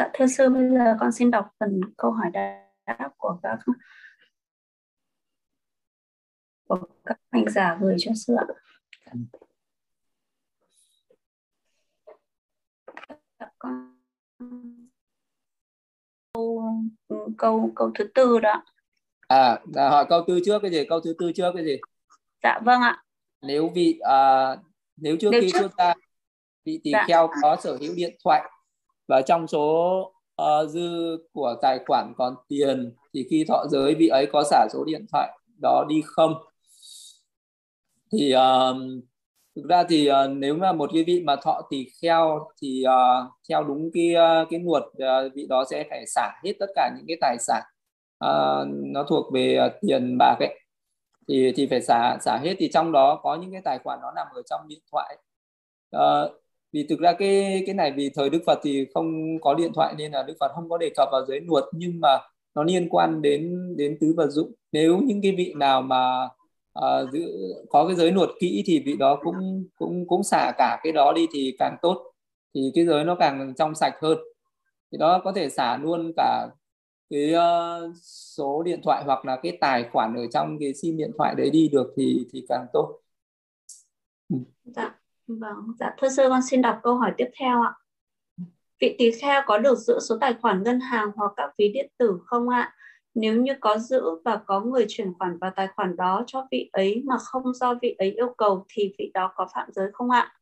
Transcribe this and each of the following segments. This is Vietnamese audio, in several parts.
Dạ, thưa sư, bây giờ con xin đọc phần câu hỏi đáp của các của các hành giả gửi cho sư ạ. Con câu câu câu thứ tư đó. À, hỏi câu tư trước cái gì? Câu thứ tư trước cái gì? Dạ vâng ạ. Nếu vị à, nếu trước nếu khi trước... chúng ta vị tỳ dạ. kheo có sở hữu điện thoại và trong số uh, dư của tài khoản còn tiền thì khi thọ giới vị ấy có xả số điện thoại đó đi không? Thì uh, thực ra thì uh, nếu mà một cái vị mà thọ tỳ kheo thì uh, theo đúng cái uh, cái luật uh, vị đó sẽ phải xả hết tất cả những cái tài sản uh, nó thuộc về uh, tiền bạc ấy. Thì thì phải xả xả hết. Thì trong đó có những cái tài khoản nó nằm ở trong điện thoại. Uh, vì thực ra cái cái này vì thời Đức Phật thì không có điện thoại nên là Đức Phật không có đề cập vào giới luật nhưng mà nó liên quan đến đến tứ vật dụng. Nếu những cái vị nào mà uh, giữ có cái giới luật kỹ thì vị đó cũng cũng cũng xả cả cái đó đi thì càng tốt. Thì cái giới nó càng trong sạch hơn. Thì đó có thể xả luôn cả cái uh, số điện thoại hoặc là cái tài khoản ở trong cái sim điện thoại đấy đi được thì thì càng tốt. Dạ. Vâng, dạ thưa sư con xin đọc câu hỏi tiếp theo ạ. Vị tỳ kheo có được giữ số tài khoản ngân hàng hoặc các ví điện tử không ạ? Nếu như có giữ và có người chuyển khoản vào tài khoản đó cho vị ấy mà không do vị ấy yêu cầu thì vị đó có phạm giới không ạ?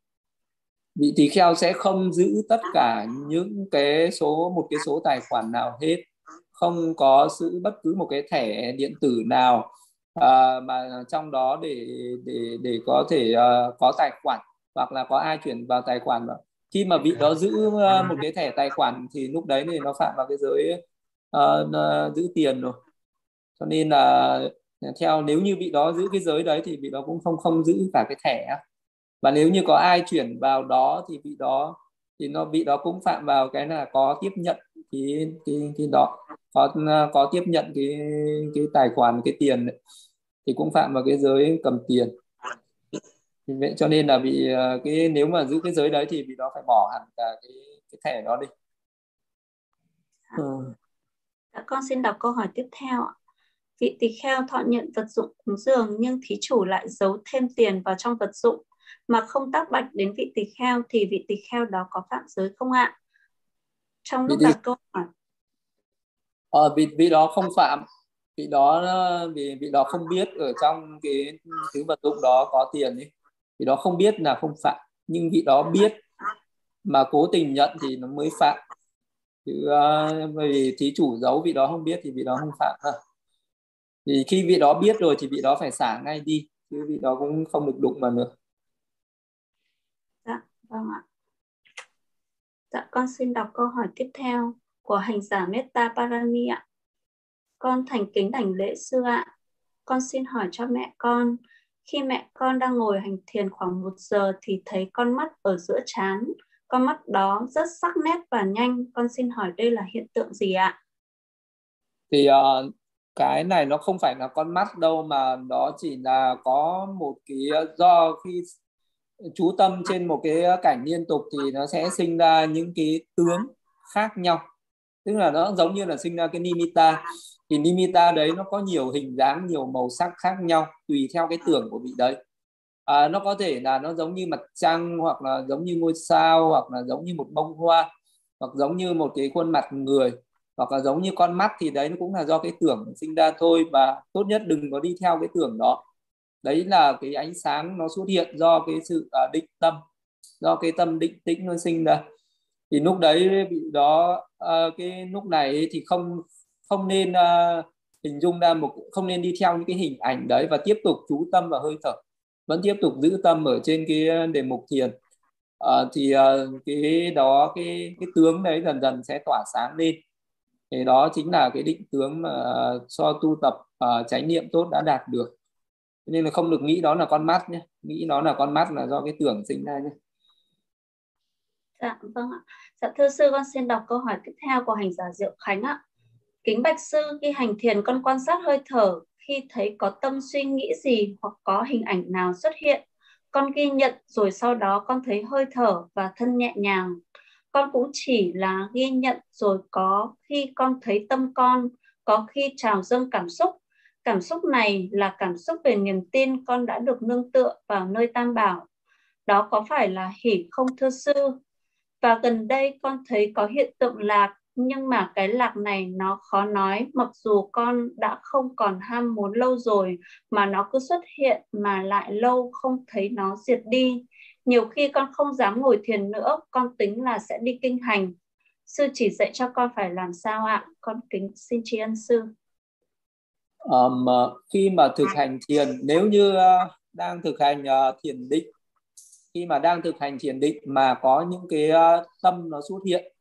Vị tỳ kheo sẽ không giữ tất cả những cái số một cái số tài khoản nào hết, không có giữ bất cứ một cái thẻ điện tử nào à, mà trong đó để để để có thể uh, có tài khoản hoặc là có ai chuyển vào tài khoản mà khi mà vị đó giữ ờ, một cái thẻ tài khoản thì lúc đấy thì nó phạm vào cái giới uh, giữ tiền rồi. Cho nên là theo nếu như vị đó giữ cái giới đấy thì vị đó cũng không không giữ cả cái thẻ và nếu như có ai chuyển vào đó thì vị đó thì nó vị đó cũng phạm vào cái là có tiếp nhận cái cái cái đó có ờ, có tiếp nhận cái cái tài khoản cái tiền ấy, thì cũng phạm vào cái giới cầm tiền thì vậy cho nên là bị ờ, cái nếu mà giữ cái giới đấy thì bị đó phải bỏ hẳn cả cái cái thẻ đó đi. Ừ. con xin đọc câu hỏi tiếp theo ạ. Vị tỳ kheo thọ nhận vật dụng cúng dường nhưng thí chủ lại giấu thêm tiền vào trong vật dụng mà không tác bạch đến vị tỳ kheo thì vị tỳ kheo đó có phạm giới không ạ? Trong lúc đặt câu hỏi. Ờ, vị vị đó không phạm. Vị đó vì vị đó không biết ở trong cái thứ vật dụng đó có tiền ấy thì đó không biết là không phạm nhưng vị đó biết mà cố tình nhận thì nó mới phạm. Chứ uh, bởi vì thí chủ giấu vị đó không biết thì vị đó không phạm ha. Thì khi vị đó biết rồi thì vị đó phải xả ngay đi chứ vị đó cũng không được đụng vào nữa. Dạ vâng ạ. Dạ con xin đọc câu hỏi tiếp theo của hành giả Metta Parami ạ. Con thành kính đảnh lễ sư ạ. Con xin hỏi cho mẹ con khi mẹ con đang ngồi hành thiền khoảng một giờ thì thấy con mắt ở giữa chán. Con mắt đó rất sắc nét và nhanh. Con xin hỏi đây là hiện tượng gì ạ? Thì uh, cái này nó không phải là con mắt đâu mà đó chỉ là có một cái ờ, do khi chú tâm trên một cái cảnh liên tục thì nó sẽ sinh ra những cái tướng khác nhau tức là nó giống như là sinh ra cái nimitta thì nimitta đấy nó có nhiều hình dáng nhiều màu sắc khác nhau tùy theo cái tưởng của vị đấy. À, nó có thể là nó giống như mặt trăng hoặc là giống như ngôi sao hoặc là giống như một bông hoa hoặc giống như một cái khuôn mặt người hoặc là giống như con mắt thì đấy nó cũng là do cái tưởng sinh ra thôi và tốt nhất đừng có đi theo cái tưởng đó. Đấy là cái ánh sáng nó xuất hiện do cái sự uh, định tâm do cái tâm định tĩnh nó sinh ra. Thì lúc đấy bị đó uh, cái lúc này thì không không nên uh, hình dung ra một không nên đi theo những cái hình ảnh đấy và tiếp tục chú tâm vào hơi thở. Vẫn tiếp tục giữ tâm ở trên cái đề mục thiền. À, thì uh, cái đó cái cái tướng đấy dần dần sẽ tỏa sáng lên. Thì đó chính là cái định tướng mà do so tu tập uh, chánh niệm tốt đã đạt được. Nên là không được nghĩ đó là con mắt nhé nghĩ nó là con mắt là do cái tưởng sinh ra nhé. Dạ vâng ạ. Dạ thưa sư con xin đọc câu hỏi tiếp theo của hành giả Diệu Khánh ạ. Kính bạch sư, khi hành thiền con quan sát hơi thở, khi thấy có tâm suy nghĩ gì hoặc có hình ảnh nào xuất hiện, con ghi nhận, rồi sau đó con thấy hơi thở và thân nhẹ nhàng. Con cũng chỉ là ghi nhận, rồi có khi con thấy tâm con, có khi trào dâng cảm xúc. Cảm xúc này là cảm xúc về niềm tin con đã được nương tựa vào nơi tam bảo. Đó có phải là hỉ không thưa sư? Và gần đây con thấy có hiện tượng lạc nhưng mà cái lạc này nó khó nói mặc dù con đã không còn ham muốn lâu rồi mà nó cứ xuất hiện mà lại lâu không thấy nó diệt đi. Nhiều khi con không dám ngồi thiền nữa con tính là sẽ đi kinh hành. Sư chỉ dạy cho con phải làm sao ạ? Con kính xin tri ân sư. Um, khi mà thực hành thiền nếu như uh, đang thực hành uh, thiền định khi mà đang thực hành thiền định mà có những cái uh, tâm nó xuất hiện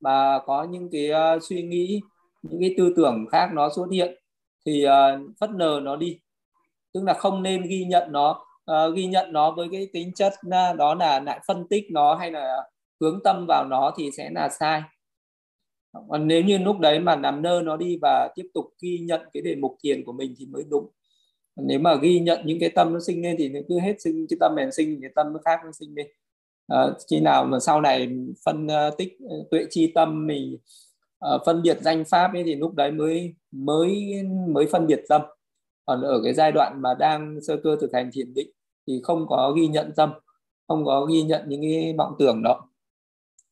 và có những cái uh, suy nghĩ những cái tư tưởng khác nó xuất hiện thì uh, phất nờ nó đi. Tức là không nên ghi nhận nó uh, ghi nhận nó với cái tính chất uh, đó là lại phân tích nó hay là hướng tâm vào nó thì sẽ là sai. Còn nếu như lúc đấy mà nằm nơ nó đi và tiếp tục ghi nhận cái đề mục thiền của mình thì mới đúng. Nếu mà ghi nhận những cái tâm nó sinh lên thì cứ hết sinh cái tâm bền sinh cái tâm nó khác nó sinh lên uh, khi nào mà sau này phân uh, tích ờ, tuệ chi tâm mình uh, phân biệt danh pháp ấy thì lúc đấy mới mới mới phân biệt tâm. Còn ở cái giai đoạn mà đang sơ cơ thực hành thiền định thì không có ghi nhận tâm không có ghi nhận những cái vọng tưởng đó.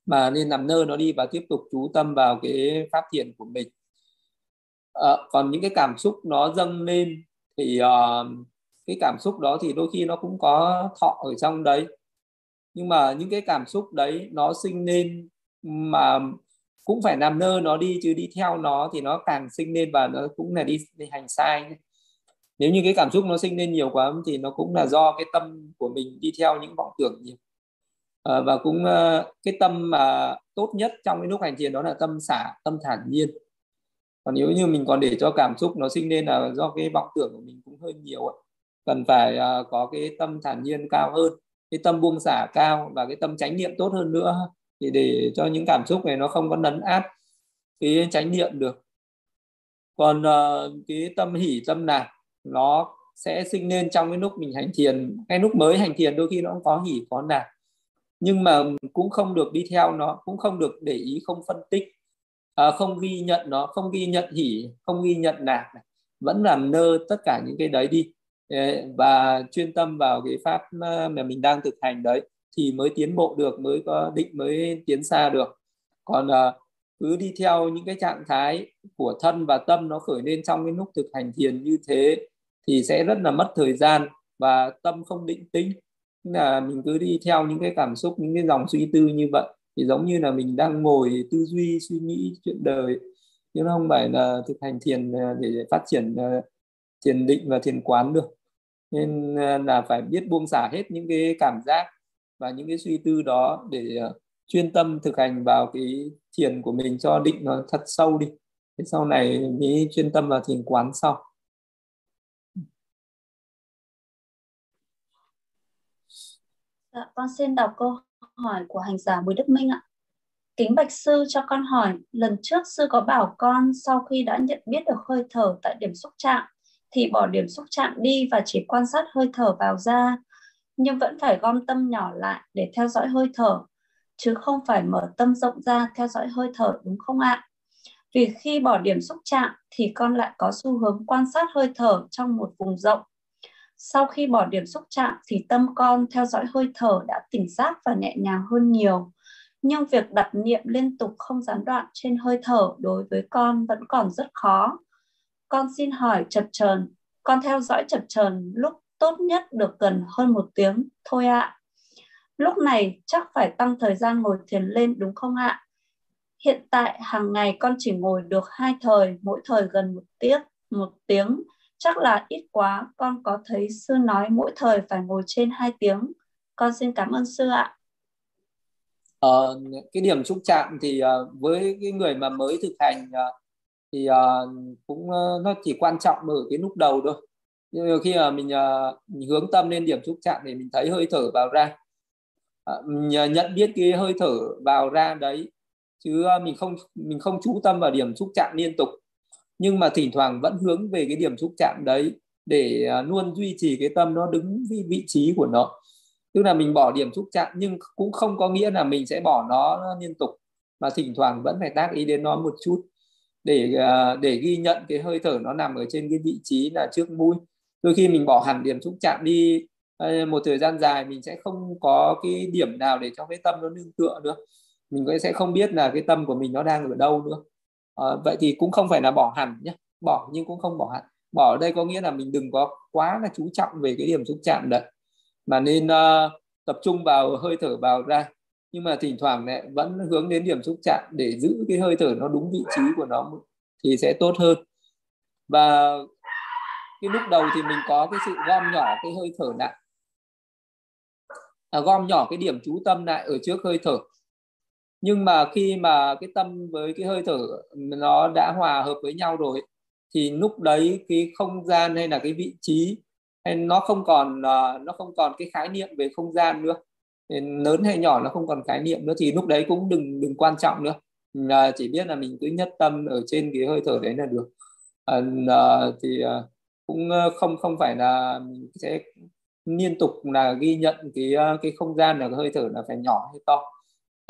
Mà nên nằm nơ nó đi và tiếp tục chú tâm vào cái pháp thiền của mình. À, còn những cái cảm xúc nó dâng lên thì uh, cái cảm xúc đó thì đôi khi nó cũng có thọ ở trong đấy nhưng mà những cái cảm xúc đấy nó sinh lên mà cũng phải làm nơ nó đi chứ đi theo nó thì nó càng sinh lên và nó cũng là đi, đi hành sai. Nếu như cái cảm xúc nó sinh lên nhiều quá thì nó cũng là do cái tâm của mình đi theo những vọng tưởng nhiều. À, và cũng uh, cái tâm mà tốt nhất trong cái lúc hành thiền đó là tâm xả tâm thản nhiên. Còn nếu như mình còn để cho cảm xúc nó sinh lên là do cái vọng tưởng của mình cũng hơi nhiều cần phải uh, có cái tâm thản nhiên cao hơn cái tâm buông xả cao và cái tâm chánh niệm tốt hơn nữa. Thì để cho những cảm xúc này nó không có nấn áp cái chánh niệm được. Còn uh, cái tâm hỷ tâm nạc nó sẽ sinh lên trong cái lúc mình hành thiền. Ngay lúc mới hành thiền đôi khi nó cũng có hỉ có nạc nhưng mà cũng không được đi theo nó cũng không được để ý không phân tích à, không ghi nhận nó không ghi nhận hỉ không ghi nhận nạc này. vẫn làm nơ tất cả những cái đấy đi và chuyên tâm vào cái pháp ờ, mà mình đang thực hành đấy, thì mới tiến bộ được, mới có định, mới tiến xa được. Còn ờ, cứ đi theo những cái trạng thái của thân và tâm nó khởi lên trong cái lúc thực hành thiền như thế, thì sẽ rất là mất thời gian và tâm không định tĩnh. Là mình cứ đi theo những cái cảm xúc, những cái dòng suy tư như vậy, thì giống như là mình đang ngồi tư duy, suy nghĩ chuyện đời. Chứ không phải là thực hành thiền ờ, để phát triển thiền định và thiền quán được nên ờ, là phải biết buông xả hết những cái cảm giác và những cái suy tư đó để ờ, chuyên tâm thực hành vào cái thiền của mình cho định nó thật sâu đi thế sau này mới chuyên tâm vào thiền quán sau Dạ, con xin đọc câu hỏi của hành giả Bùi Đức Minh ạ. Kính Bạch Sư cho con hỏi, lần trước Sư có bảo con sau khi đã nhận biết được hơi thở tại điểm xúc chạm, thì bỏ điểm xúc chạm đi và chỉ quan sát hơi thở vào ra, nhưng vẫn phải gom tâm nhỏ lại để theo dõi hơi thở, chứ không phải mở tâm rộng ra theo dõi hơi thở đúng không ạ? Vì khi bỏ điểm xúc chạm thì con lại có xu hướng quan sát hơi thở trong một vùng rộng sau khi bỏ điểm xúc chạm thì tâm con theo dõi hơi thở đã tỉnh giác và nhẹ nhàng hơn nhiều. Nhưng việc đặt niệm liên tục không gián đoạn trên hơi thở đối với con vẫn còn rất khó. Con xin hỏi chập chờn, con theo dõi chập chờn lúc tốt nhất được gần hơn một tiếng thôi ạ. Lúc này chắc phải tăng thời gian ngồi thiền lên đúng không ạ? Hiện tại hàng ngày con chỉ ngồi được hai thời, mỗi thời gần một tiếng, một tiếng chắc là ít quá con có thấy sư nói mỗi thời phải ngồi trên hai tiếng con xin cảm ơn sư ạ ờ, cái điểm xúc chạm thì ờ, với cái người mà mới thực hành ờ, thì uh, cũng uh, nó chỉ quan trọng ở cái lúc đầu thôi. Nhưng khi mà mình, uh, mình hướng tâm lên điểm xúc chạm thì mình thấy hơi thở vào ra. Uh, mình uh, nhận biết cái hơi thở vào ra đấy chứ uh, mình không mình không chú tâm vào điểm xúc chạm liên tục. Nhưng mà thỉnh thoảng vẫn hướng về cái điểm xúc chạm đấy để uh, luôn duy trì cái tâm nó đứng vị, vị trí của nó. Tức là mình bỏ điểm xúc chạm nhưng cũng không có nghĩa là mình sẽ bỏ nó liên tục mà thỉnh thoảng vẫn phải tác ý đến nó một chút để à, để ghi nhận cái hơi thở nó nằm ở trên cái vị trí là trước mũi. Đôi khi mình bỏ hẳn điểm xúc chạm đi à, một thời gian dài mình sẽ không có cái điểm nào để cho cái tâm nó nương tựa nữa. Mình cũng sẽ không biết là cái tâm của mình nó đang ở đâu nữa. À, vậy thì cũng không phải là bỏ hẳn nhé bỏ nhưng cũng không bỏ hẳn. Bỏ ở đây có nghĩa là mình đừng có quá là chú trọng về cái điểm xúc chạm đấy. Mà nên uh, tập trung vào hơi thở vào ra nhưng mà thỉnh thoảng lại vẫn hướng đến điểm xúc chạm để giữ cái hơi thở nó đúng vị trí của nó thì sẽ tốt hơn. Và cái lúc đầu thì mình có cái sự gom nhỏ cái hơi thở lại. À, gom nhỏ cái điểm chú tâm lại ở trước hơi thở. Nhưng mà khi mà cái tâm với cái hơi thở nó đã hòa hợp với nhau rồi thì lúc đấy cái không gian hay là cái vị trí hay nó không còn à, nó không còn cái khái niệm về không gian nữa lớn hay nhỏ nó không còn khái niệm nữa thì lúc đấy cũng đừng đừng quan trọng nữa. À, chỉ biết là mình cứ nhất tâm ở trên cái hơi thở đấy là được. À, à, thì à, cũng à, không không phải là mình sẽ liên tục là ghi nhận cái à, cái không gian là cái hơi thở là phải nhỏ hay to.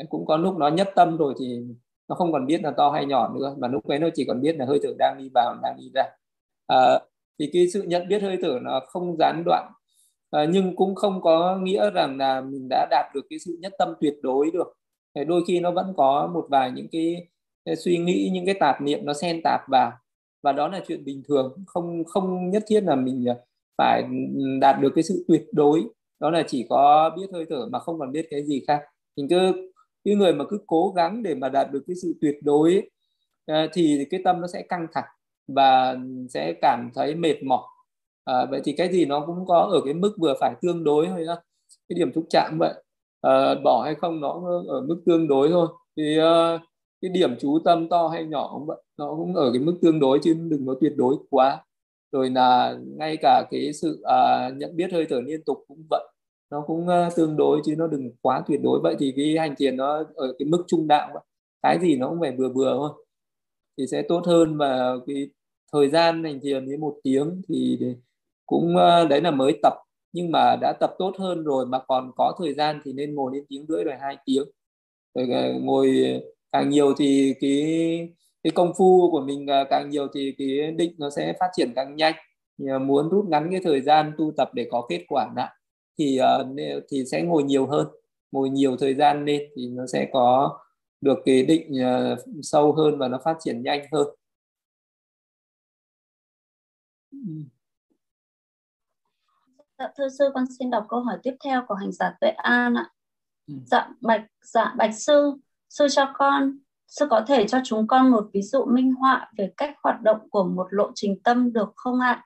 Cũng có lúc nó nhất tâm rồi thì nó không còn biết là to hay nhỏ nữa mà lúc ấy nó chỉ còn biết là hơi thở đang đi vào đang đi ra. À, thì cái sự nhận biết hơi thở nó không gián đoạn à, nhưng cũng không có nghĩa rằng là mình đã đạt được cái sự nhất tâm tuyệt đối được. Thì đôi khi nó vẫn có một vài những cái, cái suy nghĩ những cái tạp niệm nó xen tạp vào. Và đó là chuyện bình thường. Không không nhất thiết là mình ờ, phải đạt được cái sự tuyệt đối. Đó là chỉ có biết hơi thở mà không còn biết cái gì khác. Mình cứ cái người mà cứ cố gắng để mà đạt được cái sự tuyệt đối ấy, ờ, thì cái tâm nó sẽ căng thẳng và sẽ cảm thấy mệt mỏi à, vậy thì cái gì nó cũng có ở cái mức vừa phải tương đối thôi đó cái điểm xúc chạm vậy à, bỏ hay không nó ở mức tương đối thôi. Thì uh, cái điểm chú tâm to hay nhỏ cũng vậy nó cũng ở cái mức tương đối chứ đừng có tuyệt đối quá. Rồi là ngay cả cái sự à, nhận biết hơi thở liên tục cũng vậy nó cũng à, tương đối chứ nó đừng quá tuyệt đối. Vậy thì cái hành thiền nó ở cái mức trung đạo vậy. cái gì nó cũng phải vừa vừa thôi. Thì sẽ tốt hơn và cái thời gian hành thiền đến một tiếng thì cũng ờ, đấy là mới tập, nhưng mà đã tập tốt hơn rồi mà còn có thời gian thì nên ngồi đến tiếng rưỡi rồi hai tiếng. Rồi ngồi càng nhiều thì cái cái công phu của mình càng nhiều thì cái định nó sẽ phát triển càng nhanh. Muốn rút ngắn cái thời gian tu tập để có kết quả lại thì thì sẽ ngồi nhiều hơn. Ngồi nhiều thời gian lên thì nó sẽ có được cái định sâu hơn và nó phát triển nhanh hơn. Ừ. Dạ, thưa sư, con xin đọc câu hỏi tiếp theo của hành giả Tuệ An ạ. Ừ. Dạ, bạch dạ bạch sư, sư cho con, sư có thể cho chúng con một ví dụ minh họa về cách hoạt động của một lộ trình tâm được không ạ?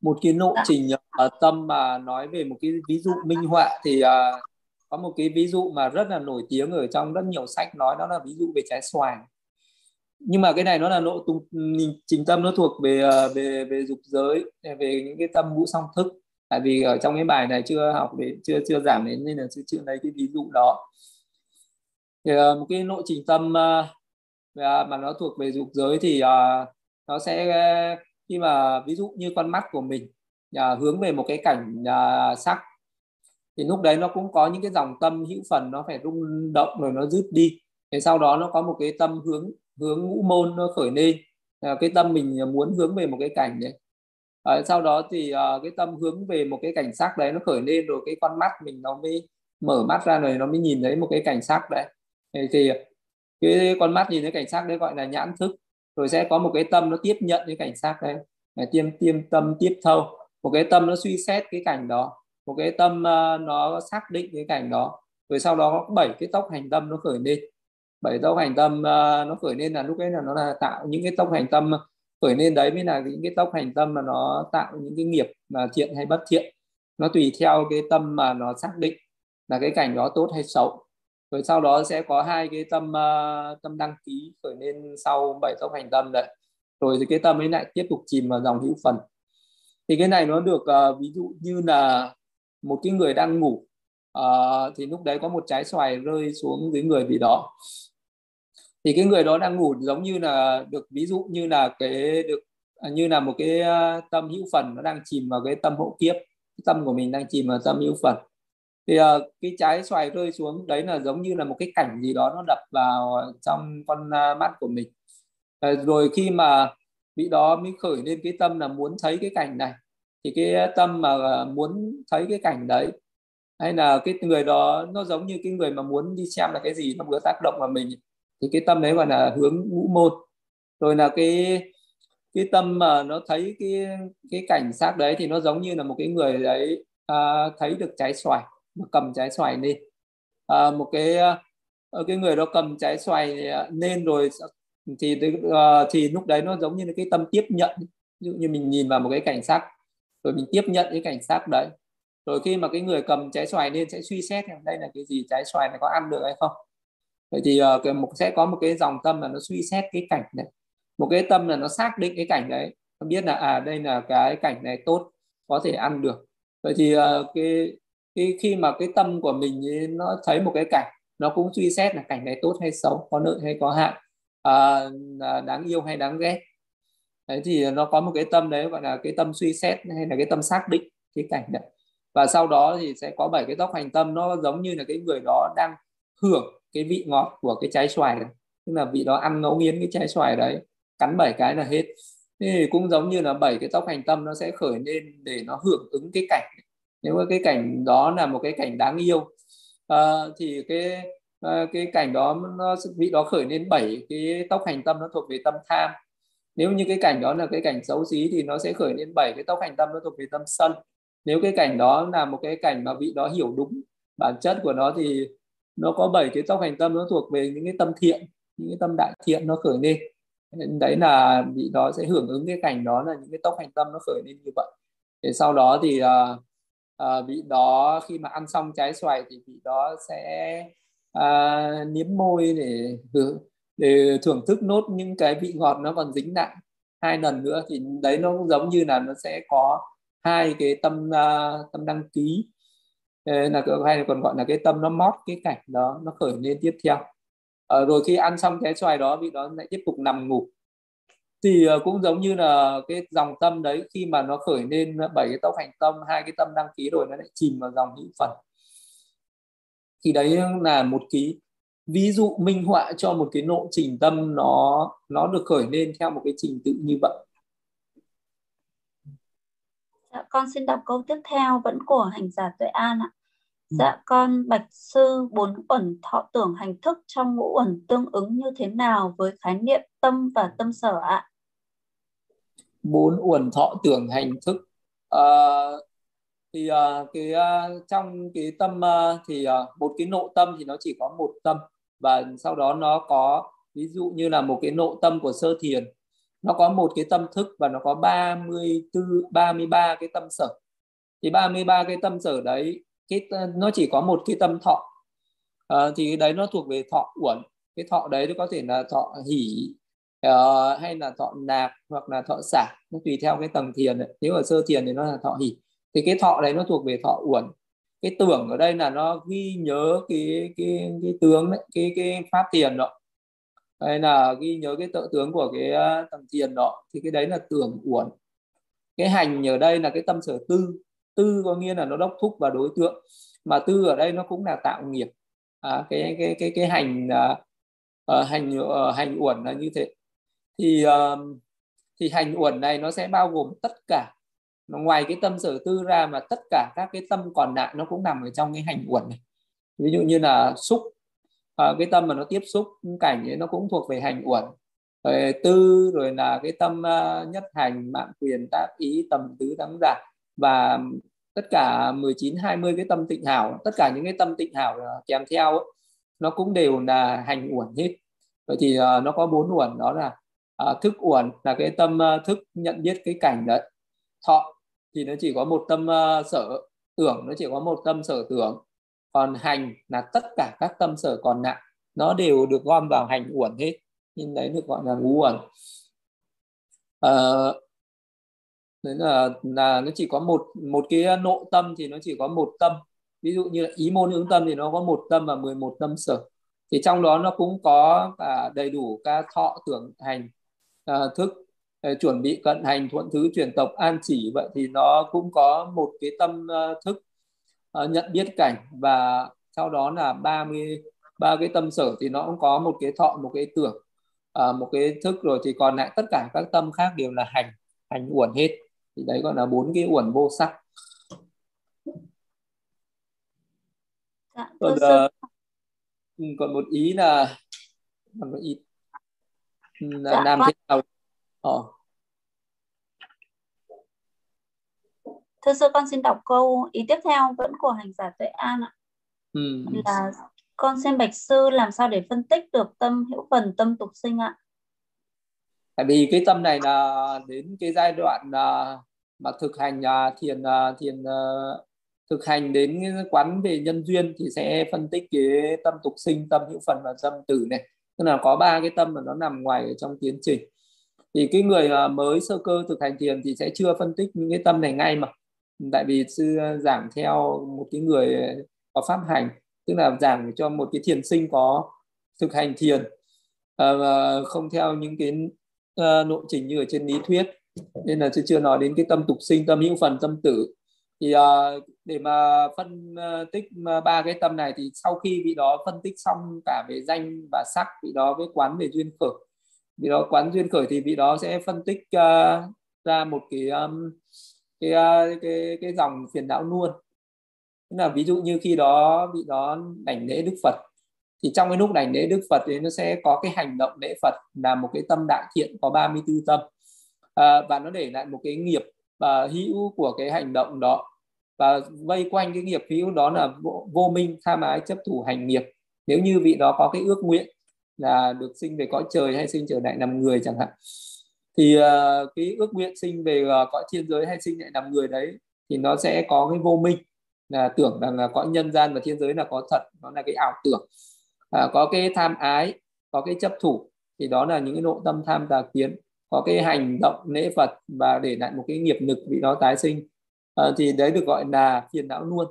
một cái lộ dạ. trình uh, tâm mà nói về một cái ví dụ minh họa thì uh, có một cái ví dụ mà rất là nổi tiếng ở trong rất nhiều sách nói đó là ví dụ về trái xoài nhưng mà cái này nó là nội lộ trình tâm nó thuộc về ờ, về về dục giới về những cái tâm ngũ song thức. Tại vì ở trong cái bài này chưa học để chưa chưa giảng đến nên là chưa chưa lấy cái ví dụ đó. Thì, ờ, một cái nội trình tâm ờ, mà nó thuộc về dục giới thì nó sẽ khi mà ví dụ như con mắt của mình à, hướng về một cái cảnh à, sắc thì lúc đấy nó cũng có những cái dòng tâm hữu phần nó phải rung động rồi nó rút đi. Thì sau đó nó có một cái tâm hướng hướng ngũ môn nó khởi lên. À, cái tâm mình muốn hướng về một cái cảnh đấy. À, sau đó thì à, cái tâm hướng về một cái cảnh sắc đấy nó khởi lên rồi cái con mắt mình nó mới mở mắt ra rồi nó mới nhìn thấy một cái cảnh sắc đấy. Thì, thì cái con mắt nhìn thấy cảnh sắc đấy gọi là nhãn thức. Rồi sẽ có một cái tâm nó tiếp nhận cái cảnh sắc đấy. À, tiêm tiêm tâm tiếp thâu. Một cái tâm nó suy xét cái cảnh đó. Một cái tâm uh, nó xác định cái cảnh đó. Rồi sau đó có bảy cái tốc hành tâm nó khởi lên bảy tốc hành tâm uh, nó khởi lên là lúc ấy là nó là tạo những cái tốc hành tâm khởi lên đấy mới là những cái tốc hành tâm mà nó tạo những cái nghiệp mà thiện hay bất thiện. Nó tùy theo cái tâm mà nó xác định là cái cảnh đó tốt hay xấu. Rồi sau đó sẽ có hai cái tâm uh, tâm đăng ký khởi lên sau bảy tốc hành tâm đấy. Rồi thì cái tâm ấy lại tiếp tục chìm vào dòng hữu phần. Thì cái này nó được uh, ví dụ như là một cái người đang ngủ uh, thì lúc đấy có một trái xoài rơi xuống dưới người vị đó thì cái người đó đang ngủ giống như là được ví dụ như là cái được à, như là một cái à, tâm hữu phần nó đang chìm vào cái tâm hậu kiếp. Tâm của mình đang chìm vào tâm hữu phần. Thì uh, cái trái xoài rơi xuống đấy là giống như là một cái cảnh gì đó nó đập vào trong con uh, mắt của mình. Uh, rồi khi mà vị đó mới khởi lên cái tâm là muốn thấy cái cảnh này. Thì cái tâm mà muốn thấy cái cảnh đấy hay là cái người đó nó giống như cái người mà muốn đi xem là cái gì nó vừa tác động vào mình thì cái tâm đấy gọi là hướng ngũ môn. Rồi là cái cái tâm mà nó thấy cái cái cảnh sát đấy thì nó giống như là một cái người đấy à, thấy được trái xoài mà cầm trái xoài lên. À, một cái ờ, cái người đó cầm trái xoài à, lên rồi thì ờ, thì lúc đấy nó giống như là cái tâm tiếp nhận. Ví dụ như mình nhìn vào một cái cảnh sắc rồi mình tiếp nhận cái cảnh sắc đấy. Rồi khi mà cái người cầm trái xoài lên sẽ suy xét đây là cái gì trái xoài này có ăn được hay không vậy thì uh, cái một sẽ có một cái dòng tâm là nó suy xét cái cảnh này. Một cái tâm là nó xác định cái cảnh đấy nó biết là à đây là cái cảnh này tốt có thể ăn được. Vậy thì uh, cái cái khi mà cái tâm của mình nó thấy một cái cảnh nó cũng suy xét là cảnh này tốt hay xấu có lợi hay có hại à, đáng yêu hay đáng ghét. Đấy thì nó có một cái tâm đấy gọi là cái tâm suy xét hay là cái tâm xác định cái cảnh đấy. Và sau đó thì sẽ có bảy cái tóc hành tâm nó giống như là cái người đó đang hưởng cái vị ngọt của cái trái xoài này. Tức là vị đó ăn ngẫu nhiên cái trái xoài đấy cắn bảy cái là hết. Thì cũng giống như là bảy cái tóc hành tâm nó sẽ khởi lên để nó hưởng ứng cái cảnh. Nếu mà cái cảnh đó là một cái cảnh đáng yêu uh, thì cái uh, cái cảnh đó nó vị đó khởi lên bảy cái tóc hành tâm nó thuộc về tâm tham. Nếu như cái cảnh đó là cái cảnh xấu xí thì nó sẽ khởi lên bảy cái tóc hành tâm nó thuộc về tâm sân. Nếu cái cảnh đó là một cái cảnh mà vị đó hiểu đúng bản chất của nó thì nó có bảy cái tóc hành tâm nó thuộc về những cái tâm thiện những cái tâm đại thiện nó khởi lên. Đấy là vị đó sẽ hưởng ứng cái cảnh đó là những cái tóc hành tâm nó khởi lên như vậy. Để sau đó thì uh, uh, vị đó khi mà ăn xong trái xoài thì vị đó sẽ uh, niếm môi để để thưởng thức nốt những cái vị ngọt nó còn dính lại hai lần nữa. Thì đấy nó cũng giống như là nó sẽ có hai cái tâm uh, tâm đăng ký là hay còn gọi là cái tâm nó mót cái cảnh đó nó khởi lên tiếp theo. À, rồi khi ăn xong cái xoài đó vị đó lại tiếp tục nằm ngủ. Thì ờ, cũng giống như là cái dòng tâm đấy khi mà nó khởi lên bảy cái tốc hành tâm hai cái tâm đăng ký rồi nó lại chìm vào dòng hữu phần. Thì đấy là một cái ví dụ minh họa cho một cái lộ trình tâm nó nó được khởi lên theo một cái trình tự như vậy. Dạ, con xin đọc câu tiếp theo vẫn của hành giả Tuệ An ạ. Dạ. Con bạch sư bốn uẩn thọ tưởng hành thức trong ngũ uẩn tương ứng như thế nào với khái niệm tâm và tâm sở ạ? Bốn uẩn thọ tưởng hành thức. À, thì à, cái à, trong cái tâm à, thì à, một cái nộ tâm thì nó chỉ có một tâm và sau đó nó có ví dụ như là một cái nộ tâm của sơ thiền nó có một cái tâm thức và nó có 34 33 cái tâm sở. Thì 33 cái tâm sở đấy cái ờ, nó chỉ có một cái tâm thọ. Uh, thì đấy nó thuộc về thọ uẩn. Cái thọ đấy nó có thể là thọ hỉ uh, ờ, hay là thọ nạc hoặc là thọ xả. Nó tùy theo cái tầng thiền ấy. nếu ở sơ thiền thì nó là thọ hỉ thì cái thọ đấy nó thuộc về thọ uẩn. Cái tưởng ở đây là nó ghi nhớ cái cái cái tướng đấy, cái cái pháp thiền đó. Hay là ghi nhớ cái tự tướng của cái tầng thiền đó. Thì cái đấy là tưởng uẩn. Cái hành ở đây là cái tâm sở tư tư có nghĩa là nó đốc thúc và đối tượng mà tư ở đây nó cũng là tạo nghiệp. À, cái cái cái cái hành à, ờ, hành ờ, hành uẩn là như thế. Thì à, thì hành uẩn này nó sẽ bao gồm tất cả ngoài cái tâm sở tư ra mà tất cả các cái tâm còn lại nó cũng nằm ở trong cái hành uẩn này. Ví dụ như là xúc à, cái tâm mà nó tiếp xúc cảnh ấy nó cũng thuộc về hành uẩn. Rồi tư rồi là cái tâm uh, nhất hành mạng quyền tác ý tầm tứ thắng giả và tất cả 19 20 cái tâm tịnh hảo tất cả những cái tâm tịnh hảo ờ, kèm theo ấy, nó cũng đều là hành uẩn hết. Vậy thì uh, nó có bốn uẩn đó là uh, thức uẩn là cái tâm uh, thức nhận biết cái cảnh đấy. Thọ thì nó chỉ có một tâm uh, sở tưởng nó chỉ có một tâm sở tưởng. Còn hành là tất cả các tâm sở còn lại nó đều được gom vào hành uẩn hết. Nên đấy được gọi là ngũ uẩn. Uh, đấy là là nó chỉ có một một cái nội tâm thì nó chỉ có một tâm. Ví dụ như là ý môn ứng tâm thì nó có một tâm và 11 tâm sở. Thì trong đó nó cũng có cả đầy đủ các thọ tưởng hành à, thức ờ, chuẩn bị cận hành thuận thứ chuyển tộc an chỉ. Vậy thì nó cũng có một cái tâm ờ, thức nhận biết cảnh. Và sau đó là 30 ba cái tâm sở thì nó cũng có một cái thọ một cái tưởng à, một cái thức. Rồi thì còn lại tất cả các tâm khác đều là hành hành uẩn hết thì đấy gọi là bốn cái uẩn vô sắc. Dạ, còn, uh, còn một ý là còn một ý. Là dạ, làm thế nào? Ờ. thưa sư con xin đọc câu ý tiếp theo vẫn của hành giả tuệ an ạ. Ừ. là con xem bạch sư làm sao để phân tích được tâm hữu phần tâm tục sinh ạ? Tại vì cái tâm này là đến cái giai đoạn là mà thực hành à, thiền à, thiền à, thực hành đến quán về nhân duyên thì sẽ phân tích cái tâm tục sinh, tâm hữu phần và tâm tử này. Tức là có ba cái tâm mà nó nằm ngoài ở trong tiến trình. Thì cái người mới sơ cơ thực hành thiền thì sẽ chưa phân tích những cái tâm này ngay mà. Tại vì sư giảng theo một cái người có pháp hành, tức là giảng cho một cái thiền sinh có thực hành thiền ờ, ờ, không theo những cái ờ, nội trình như ở trên lý thuyết nên là chưa chưa nói đến cái tâm tục sinh tâm hữu phần tâm tử. Thì uh, để mà phân uh, tích à, ba cái tâm này thì sau khi vị đó phân tích xong cả về danh và sắc vị đó với quán về duyên khởi. Vị đó quán duyên khởi thì vị đó sẽ phân tích uh, ra một cái um, cái, uh, cái cái dòng phiền não luôn. Tức là ví dụ như khi đó vị đó đảnh lễ Đức Phật thì trong cái lúc đảnh lễ Đức Phật thì nó sẽ có cái hành động lễ Phật là một cái tâm đại thiện có 34 tâm à, và nó để lại một cái nghiệp à, hữu của cái hành động đó và vây quanh cái nghiệp hữu đó là vô, vô minh tham ái chấp thủ hành nghiệp. Nếu như vị đó có cái ước nguyện là được sinh về cõi trời hay sinh trở lại làm người chẳng hạn thì uh, cái ước nguyện sinh về uh, cõi thiên giới hay sinh lại làm người đấy thì nó sẽ có cái vô minh là tưởng rằng là cõi nhân gian và thiên giới là có thật nó là cái ảo tưởng. À, có cái tham ái có cái chấp thủ thì đó là những cái nội tâm tham tà kiến có cái hành động lễ phật và để lại một cái nghiệp lực vị đó tái sinh. À, thì đấy được gọi là phiền não luôn.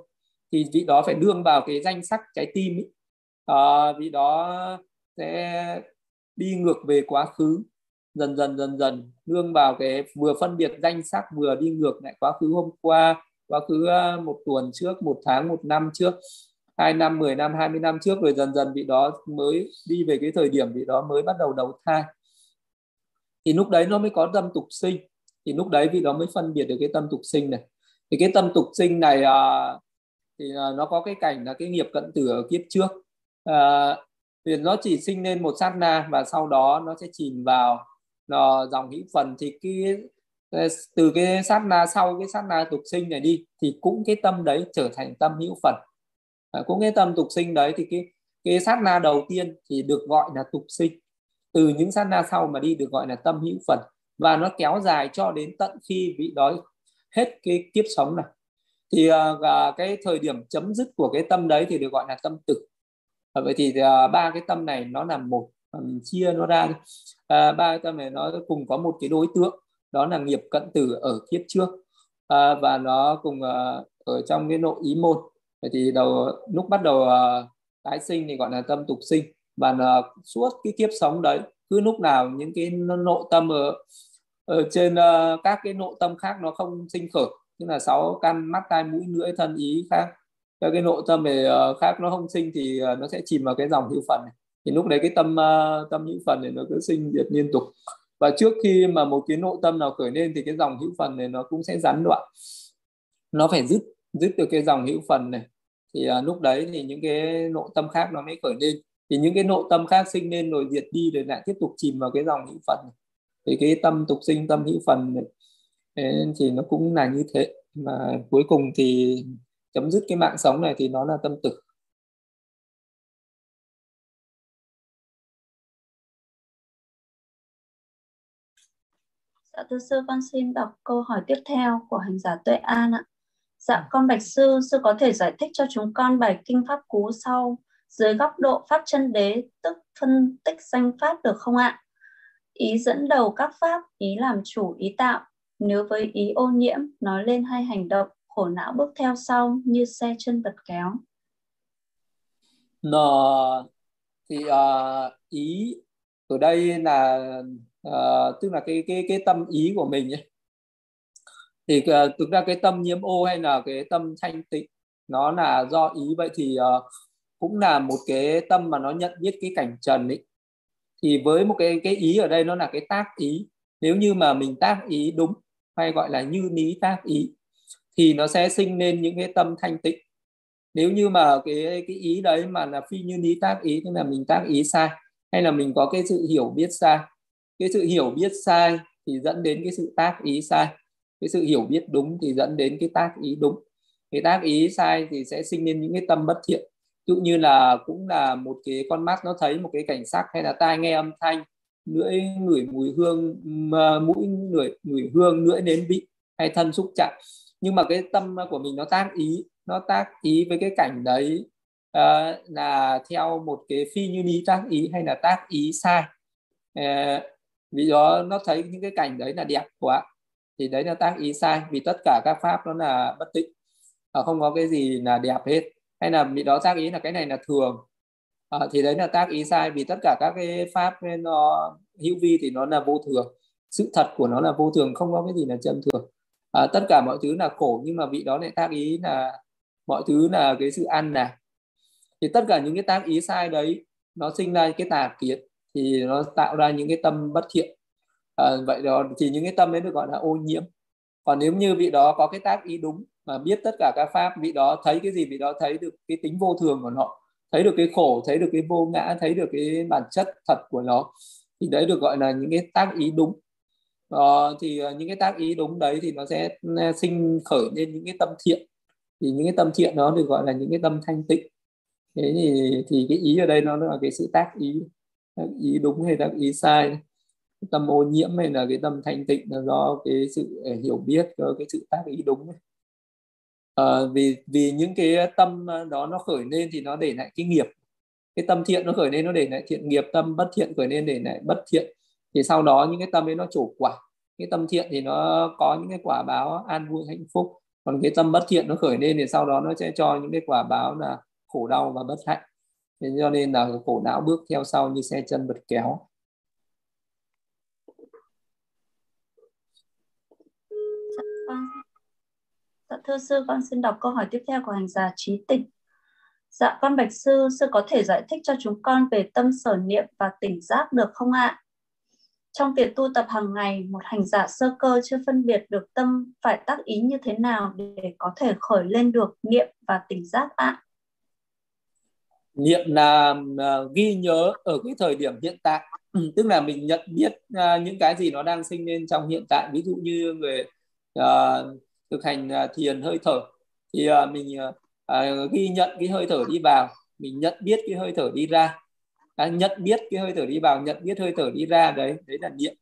Thì vị đó phải đương vào cái danh sắc trái tim ý. À, vị đó sẽ đi ngược về quá khứ dần dần dần dần đương vào cái vừa phân biệt danh sắc vừa đi ngược lại quá khứ hôm qua quá khứ ờ, một tuần trước một tháng một năm trước hai năm 10 năm 20 năm trước rồi dần dần vị đó mới đi về cái thời điểm vị đó mới bắt đầu đầu thai thì lúc đấy nó mới có tâm tục sinh. Thì lúc đấy vị đó mới phân biệt được cái tâm tục sinh này. Thì cái tâm tục sinh này à, thì à, nó có cái cảnh là cái nghiệp cận tử ở kiếp trước. À, thì nó chỉ sinh lên một sát na và sau đó nó sẽ chìm vào nó dòng hữu phần. Thì cái từ cái sát na sau cái sát na tục sinh này đi thì cũng cái tâm đấy trở thành tâm hữu phần. À, cũng cái tâm tục sinh đấy thì cái cái sát na đầu tiên thì được gọi là tục sinh từ những sát na sau mà đi được gọi là tâm hữu phần và nó kéo dài cho đến tận khi vị đói hết cái kiếp sống này. Thì uh, cái thời điểm chấm dứt của cái tâm đấy thì được gọi là tâm tử. À, vậy thì uh, ba cái tâm này nó là một mình chia nó ra uh, ba cái tâm này nó cùng có một cái đối tượng đó là nghiệp cận tử ở kiếp trước. À, và nó cùng à, ở trong cái nội ý môn. Vậy thì đầu lúc bắt đầu à, tái sinh thì gọi là tâm tục sinh và uh, ờ, suốt cái kiếp sống đấy cứ lúc nào những cái nội tâm ở ở trên uh, các cái nội tâm khác nó không sinh khởi tức là sáu căn mắt tai mũi lưỡi thân ý khác các cái nội tâm về uh, khác nó không sinh thì uh, nó sẽ chìm vào cái dòng hữu phần này. Thì lúc đấy cái tâm uh, tâm hữu phần này nó cứ sinh diệt liên tục. Và trước khi mà một cái nội tâm nào khởi lên thì cái dòng hữu phần này nó cũng sẽ gián đoạn. Nó phải dứt dứt được cái dòng hữu phần này. Thì uh, lúc đấy thì những cái nội tâm khác nó mới khởi lên thì những cái nội tâm khác sinh lên rồi diệt đi rồi lại tiếp tục chìm vào cái dòng hữu phần này. thì cái tâm tục sinh tâm hữu phần này thì nó cũng là như thế mà cuối cùng thì chấm dứt cái mạng sống này thì nó là tâm tử Dạ thưa sư con xin đọc câu hỏi tiếp theo của hành giả Tuệ An ạ. Dạ con bạch sư, sư có thể giải thích cho chúng con bài kinh pháp cú sau dưới góc độ pháp chân đế tức phân tích danh pháp được không ạ? Ý dẫn đầu các pháp, ý làm chủ, ý tạo. Nếu với ý ô nhiễm, nói lên hai hành động, khổ não bước theo sau như xe chân vật kéo. Nó thì uh, ý ở đây là uh, tức là cái cái cái tâm ý của mình ấy thì uh, thực ra cái tâm nhiễm ô hay là cái tâm thanh tịnh nó là do ý vậy thì uh, cũng là một cái tâm mà nó nhận biết cái cảnh trần ấy. Thì với một cái cái ý ở đây nó là cái tác ý. Nếu như mà mình tác ý đúng, hay gọi là như lý tác ý, thì nó sẽ sinh lên những cái tâm thanh tịnh. Nếu như mà cái cái ý đấy mà là phi như lý tác ý, tức là mình tác ý sai, hay là mình có cái sự hiểu biết sai, cái sự hiểu biết sai thì dẫn đến cái sự tác ý sai, cái sự hiểu biết đúng thì dẫn đến cái tác ý đúng. Cái tác ý sai thì sẽ sinh lên những cái tâm bất thiện dụ như là cũng là một cái con mắt nó thấy một cái cảnh sắc hay là tai nghe âm thanh lưỡi ngửi mùi hương mũi ngửi ngửi hương lưỡi nếm vị hay thân xúc chạm. Nhưng mà cái tâm của mình nó tác ý nó tác ý với cái cảnh đấy uh, là theo một cái phi như lý tác ý hay là tác ý sai. Uh, vì đó nó thấy những cái cảnh đấy là đẹp quá thì đấy là tác ý sai vì tất cả các pháp nó là bất tịnh. Không có cái gì là đẹp hết hay là bị đó tác ý là cái này là thường. À, thì đấy là tác ý sai vì tất cả các cái pháp nó hữu vi thì nó là vô thường. Sự thật của nó là vô thường không có cái gì là chân thường. À, tất cả mọi thứ là khổ nhưng mà vị đó lại tác ý là mọi thứ là cái sự ăn nè thì tất cả những cái tác ý sai đấy nó sinh ra cái tà kiến thì nó tạo ra những cái tâm bất thiện. À, vậy đó thì những cái tâm đấy được gọi là ô nhiễm. Còn nếu như vị đó có cái tác ý đúng mà biết tất cả các pháp vị đó thấy cái gì vị đó thấy được cái tính vô thường của nó thấy được cái khổ thấy được cái vô ngã thấy được cái bản chất thật của nó thì đấy được gọi là những cái tác ý đúng. Ờ, thì ờ, những cái tác ý đúng đấy thì nó sẽ ờ, sinh khởi lên những cái tâm thiện. Thì những cái tâm thiện đó được gọi là những cái tâm thanh tịnh. Thế thì thì cái ý ở đây nó là cái sự tác ý tác ý đúng hay tác ý sai. Tâm ô nhiễm hay là cái tâm thanh tịnh là do cái sự hiểu biết do cái sự tác ý đúng à, vì vì những cái ờ, tâm ờ, đó nó khởi lên thì nó để lại cái nghiệp. Cái tâm thiện nó khởi lên nó để lại thiện nghiệp tâm bất thiện khởi lên để lại bất thiện. Thì sau đó những cái tâm ấy nó trổ quả. Cái tâm thiện thì nó có những cái quả báo an vui hạnh phúc. Còn cái tâm bất thiện nó khởi lên thì sau đó nó sẽ cho những cái quả báo là khổ đau và bất hạnh. Thế cho nên là khổ não bước theo sau như xe chân bật kéo. Thưa sư, con xin đọc câu hỏi tiếp theo của hành giả trí tịch. Dạ con bạch sư, sư có thể giải thích cho chúng con về tâm sở niệm và tỉnh giác được không ạ? Trong việc tu tập hàng ngày, một hành giả sơ cơ chưa phân biệt được tâm phải tác ý như thế nào để có thể khởi lên được niệm và tỉnh giác ạ? Niệm là uh, ghi nhớ ở cái thời điểm hiện tại, ừ, tức là mình nhận biết uh, những cái gì nó đang sinh lên trong hiện tại. Ví dụ như người uh, à, thực hành uh, thiền hơi thở. Thì uh, mình uh, ghi nhận cái hơi thở đi vào, mình nhận biết cái hơi thở đi ra. À, nhận biết cái hơi thở đi vào nhận biết hơi thở đi ra đấy đấy là niệm.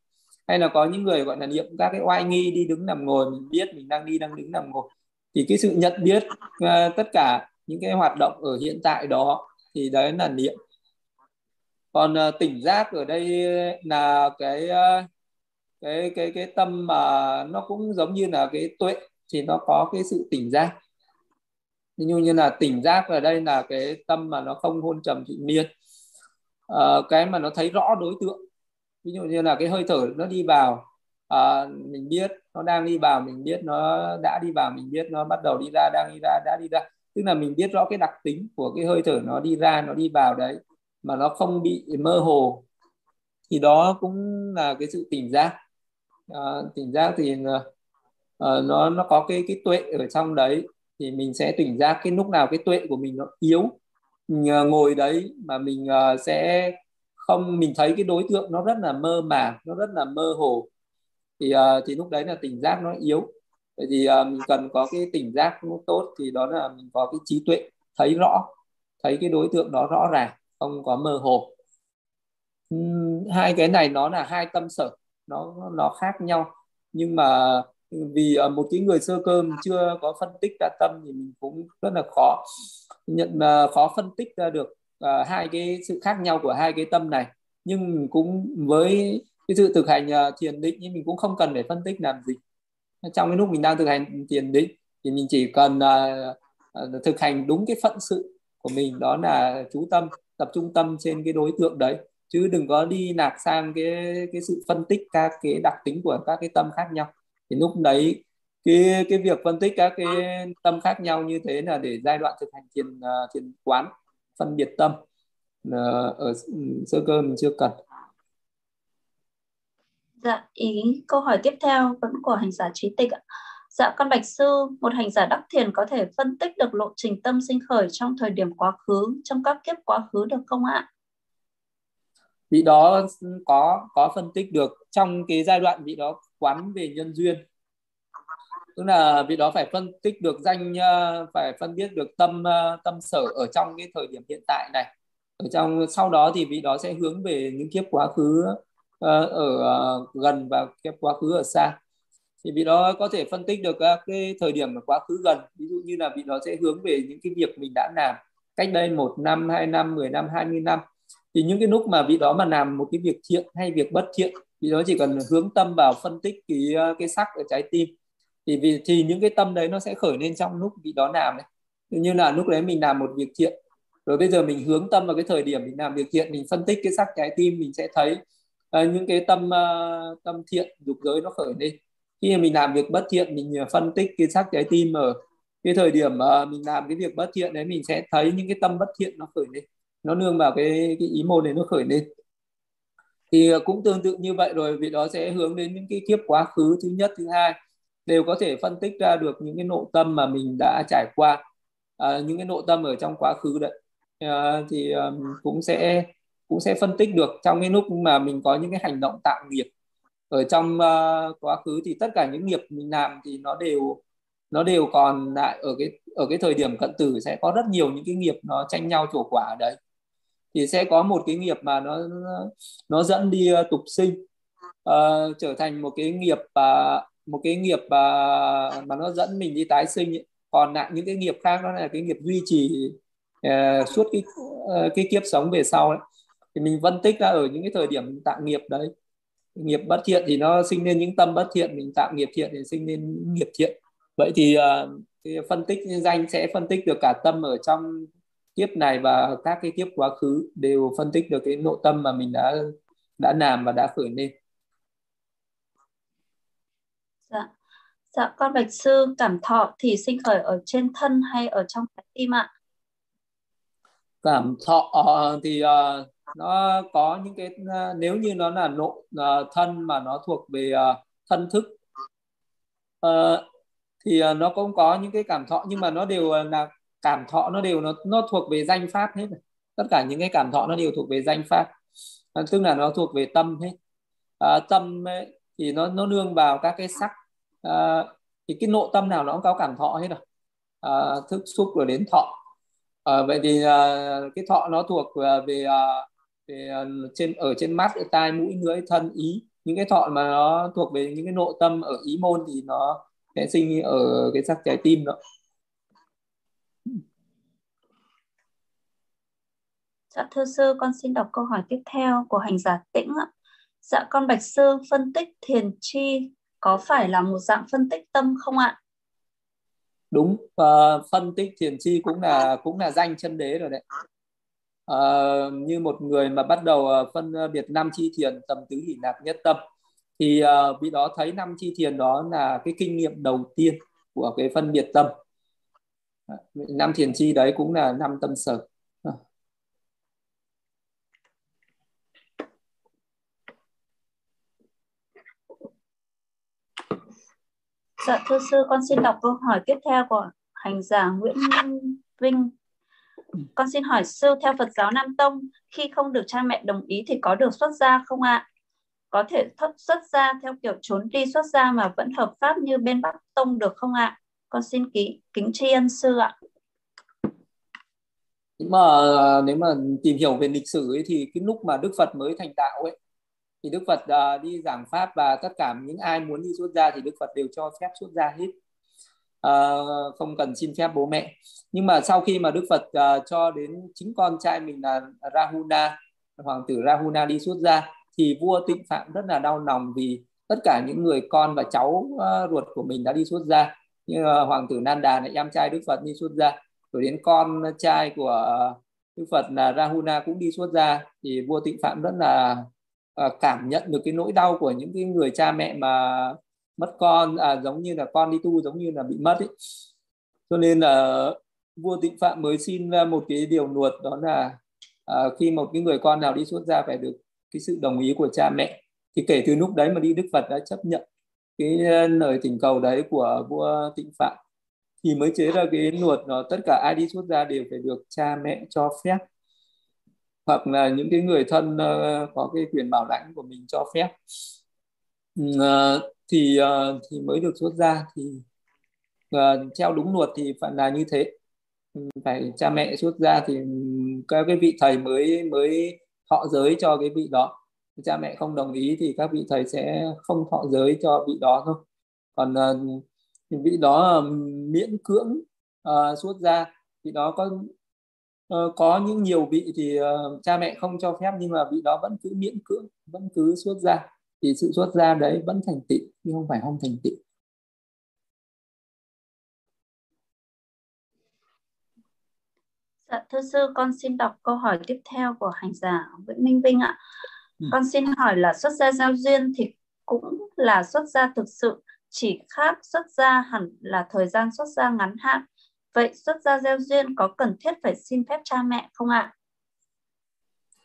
Hay là có những người gọi là niệm các cái oai nghi đi đứng nằm ngồi mình biết mình đang đi đang đứng nằm ngồi. Thì cái sự nhận biết uh, tất cả những cái hoạt động ở hiện tại đó thì đấy là niệm. Còn uh, tỉnh giác ở đây là cái uh, cái cái cái tâm mà nó cũng giống như là cái tuệ thì nó có cái sự tỉnh giác. Như như là tỉnh giác ở đây là cái tâm mà nó không hôn trầm thị miên à, ờ, cái mà nó thấy rõ đối tượng. Ví dụ như là cái hơi thở nó đi vào à, mình biết nó đang đi vào mình biết nó đã đi vào mình biết nó bắt đầu đi ra đang đi ra đã đi ra. Tức là mình biết rõ cái đặc tính của cái hơi thở nó đi ra nó đi vào đấy mà nó không bị mơ hồ. Thì đó cũng là cái sự tỉnh giác. À, tỉnh giác thì ờ, uh, nó nó có cái cái tuệ ở trong đấy thì mình sẽ tỉnh giác cái lúc nào cái tuệ của mình nó yếu. Mình uh, ngồi đấy mà mình uh, sẽ không mình thấy cái đối tượng nó rất là mơ màng nó rất là mơ hồ. Thì uh, thì lúc đấy là tỉnh giác nó yếu. Vậy thì mình cần có cái tỉnh giác nó tốt thì đó là mình có cái trí tuệ thấy rõ thấy cái đối tượng đó rõ ràng không có mơ hồ. Hai cái này nó là hai tâm sở nó nó khác nhau. Nhưng mà vì à, một cái người sơ cơ chưa có phân tích ra tâm thì mình cũng rất là khó nhận uh, khó phân tích ra được uh, hai cái sự khác nhau của hai cái tâm này. Nhưng cũng với cái sự thực hành uh, thiền định thì mình cũng không cần phải phân tích làm gì. Trong cái lúc mình đang thực hành thiền định thì mình chỉ cần uh, thực hành đúng cái phận sự của mình đó là chú tâm tập trung tâm trên cái đối tượng đấy. Chứ đừng có đi lạc sang cái cái sự phân tích các cái đặc tính của các cái tâm khác nhau thì lúc đấy cái cái việc phân tích các cái tâm khác nhau như thế là để giai đoạn thực hành thiền uh, thiền quán phân biệt tâm ở sơ cơ mình chưa cần. Dạ ý câu hỏi tiếp theo vẫn của hành giả trí tịch ạ. Dạ con bạch sư một hành giả đắc thiền có thể phân tích được lộ trình tâm sinh khởi trong thời điểm quá khứ trong các kiếp quá khứ được không ạ? Vị đó có có phân tích được trong cái giai đoạn vị đó quán về nhân duyên. Tức là vị đó phải phân tích được danh ờ, phải phân biết được tâm ờ, tâm sở ở trong cái thời điểm hiện tại này. Ở trong, sau đó thì vị đó sẽ hướng về những kiếp quá khứ ờ, ở gần và kiếp quá khứ ở xa. Thì vị đó có thể phân tích được các cái thời điểm quá khứ gần. Ví dụ như là vị đó sẽ hướng về những cái việc mình đã làm cách đây một năm, hai năm, mười năm, hai mươi năm. Thì những cái lúc mà vị đó mà làm một cái việc thiện hay việc bất thiện vì đó chỉ cần hướng tâm vào phân tích cái ờ, cái sắc ở trái tim. Thì vì thì những cái tâm đấy nó sẽ khởi lên trong lúc vị đó làm này như là lúc đấy mình làm một việc thiện. Rồi bây giờ mình hướng tâm vào cái thời điểm mình làm việc thiện mình phân tích cái sắc trái tim mình sẽ thấy uh, những cái tâm uh, tâm thiện dục giới nó khởi lên. Khi mà mình làm việc bất thiện mình phân tích cái sắc trái tim ở cái thời điểm uh, mình làm cái việc bất thiện đấy mình sẽ thấy những cái tâm bất thiện nó khởi lên. Nó nương vào cái cái ý môn này nó khởi lên thì ờ, cũng tương tự như vậy rồi vì đó sẽ hướng đến những cái kiếp quá khứ thứ nhất thứ hai đều có thể phân tích ra được những cái nội tâm mà mình đã trải qua à, những cái nội tâm ở trong quá khứ đấy. À, thì um, cũng sẽ cũng sẽ phân tích được trong cái lúc mà mình có những cái hành động tạo nghiệp. Ở trong uh, quá khứ thì tất cả những nghiệp mình làm thì nó đều nó đều còn lại ở cái ở cái thời điểm cận tử sẽ có rất nhiều những cái nghiệp nó tranh nhau trổ quả ở đấy thì sẽ có một cái nghiệp mà nó nó dẫn đi ờ, tục sinh uh, trở thành một cái nghiệp uh, một cái nghiệp uh, mà nó dẫn mình đi tái sinh ấy. còn lại những cái nghiệp khác đó là cái nghiệp duy trì uh, suốt cái uh, cái kiếp sống về sau ấy. thì mình phân tích ra ở những cái thời điểm tạo nghiệp đấy nghiệp bất thiện thì nó sinh lên những tâm bất thiện mình tạo nghiệp thiện thì sinh lên nghiệp thiện vậy thì uh, phân tích danh sẽ phân tích được cả tâm ở trong kiếp này và các cái kiếp quá khứ đều phân tích được cái nội tâm mà mình đã đã làm và đã khởi lên. Dạ. Dạ con bạch sư cảm thọ thì sinh khởi ở trên thân hay ở trong trái tim ạ? Cảm thọ uh, thì uh, nó có những cái uh, nếu như nó là nội uh, thân mà nó thuộc về uh, thân thức uh, thì uh, nó cũng có những cái cảm thọ nhưng mà nó đều là cảm thọ nó đều nó nó thuộc về danh pháp hết tất cả những cái cảm thọ nó đều thuộc về danh pháp. À, tức là nó thuộc về tâm hết. À, tâm ấy, thì nó nó nương vào các cái sắc. À, thì cái nội tâm nào nó cũng có cảm thọ hết rồi. À, thức xúc rồi đến thọ. À, vậy thì à, cái thọ nó thuộc à, về à, về à, trên ở trên mắt ở tai mũi lưỡi thân ý. Những cái thọ mà nó thuộc về những cái nội tâm ở ý môn thì nó sẽ sinh ở cái sắc trái tim đó. Dạ thưa sư, con xin đọc câu hỏi tiếp theo của hành giả tĩnh ạ. Dạ con bạch sư, phân tích thiền chi có phải là một dạng phân tích tâm không ạ? Đúng, uh, phân tích thiền chi cũng là cũng là danh chân đế rồi đấy. Uh, như một người mà bắt đầu uh, phân biệt năm chi thiền tầm tứ hỷ nạp nhất tâm thì uh, vị đó thấy năm chi thiền đó là cái kinh nghiệm đầu tiên của cái phân biệt tâm. Năm thiền chi đấy cũng là năm tâm sở. Dạ thưa sư, con xin đọc câu hỏi tiếp theo của hành giả Nguyễn Vinh. Con xin hỏi sư, theo Phật giáo Nam Tông, khi không được cha mẹ đồng ý thì có được xuất gia không ạ? Có thể xuất gia theo kiểu trốn đi xuất gia mà vẫn hợp pháp như bên Bắc Tông được không ạ? Con xin ký, kính tri ân sư ạ. Nhưng mà nếu mà tìm hiểu về lịch sử ấy, thì cái lúc mà Đức Phật mới thành đạo ấy thì Đức Phật uh, đi giảng pháp và tất cả những ai muốn đi xuất gia thì Đức Phật đều cho phép xuất gia hết. Uh, không cần xin phép bố mẹ. Nhưng mà sau khi mà Đức Phật uh, cho đến chính con trai mình là Rahuna hoàng tử Rahuna đi xuất gia thì vua Tịnh Phạm rất là đau lòng vì tất cả những người con và cháu uh, ruột của mình đã đi xuất gia như uh, hoàng tử Nanda là em trai Đức Phật đi xuất gia rồi đến con trai của Đức Phật là Rahuna cũng đi xuất gia thì vua Tịnh Phạm rất là Ờ, cảm nhận được cái nỗi đau của những cái người cha mẹ mà mất con à, giống như là con đi tu giống như là bị mất ấy. cho nên là vua Tịnh Phạm mới xin à, một cái điều luật đó là à, khi một cái người con nào đi xuất gia phải được cái sự đồng ý của cha mẹ. Thì kể từ lúc đấy mà đi Đức Phật đã chấp nhận cái à, lời thỉnh cầu đấy của vua Tịnh Phạm. Thì mới chế ra cái luật nó tất cả ai đi xuất gia đều phải được cha mẹ cho phép hoặc là những cái người thân ờ, có cái quyền bảo lãnh của mình cho phép. Ừ, ờ, thì ờ, thì mới được xuất ra thì theo đúng luật thì phải là như thế. Ừ, phải cha mẹ xuất ra thì các cái vị thầy mới mới thọ giới cho cái vị đó. Cha mẹ không đồng ý thì các vị thầy sẽ không thọ giới cho vị đó thôi. Còn uh, vị đó uh, miễn cưỡng uh, xuất ra vị đó có có những nhiều vị thì uh, cha mẹ không cho phép nhưng mà vị đó vẫn cứ miễn cưỡng vẫn cứ xuất gia thì sự xuất gia đấy vẫn thành tựu nhưng không phải không thành tựu Dạ, thưa sư, con xin đọc câu hỏi tiếp theo của hành giả Nguyễn Minh Vinh ạ. Ừ. Con xin hỏi là xuất gia giao duyên thì cũng là xuất gia thực sự, chỉ khác xuất gia hẳn là thời gian xuất gia ngắn hạn. Vậy xuất gia giao duyên có cần thiết phải xin phép cha mẹ không ạ?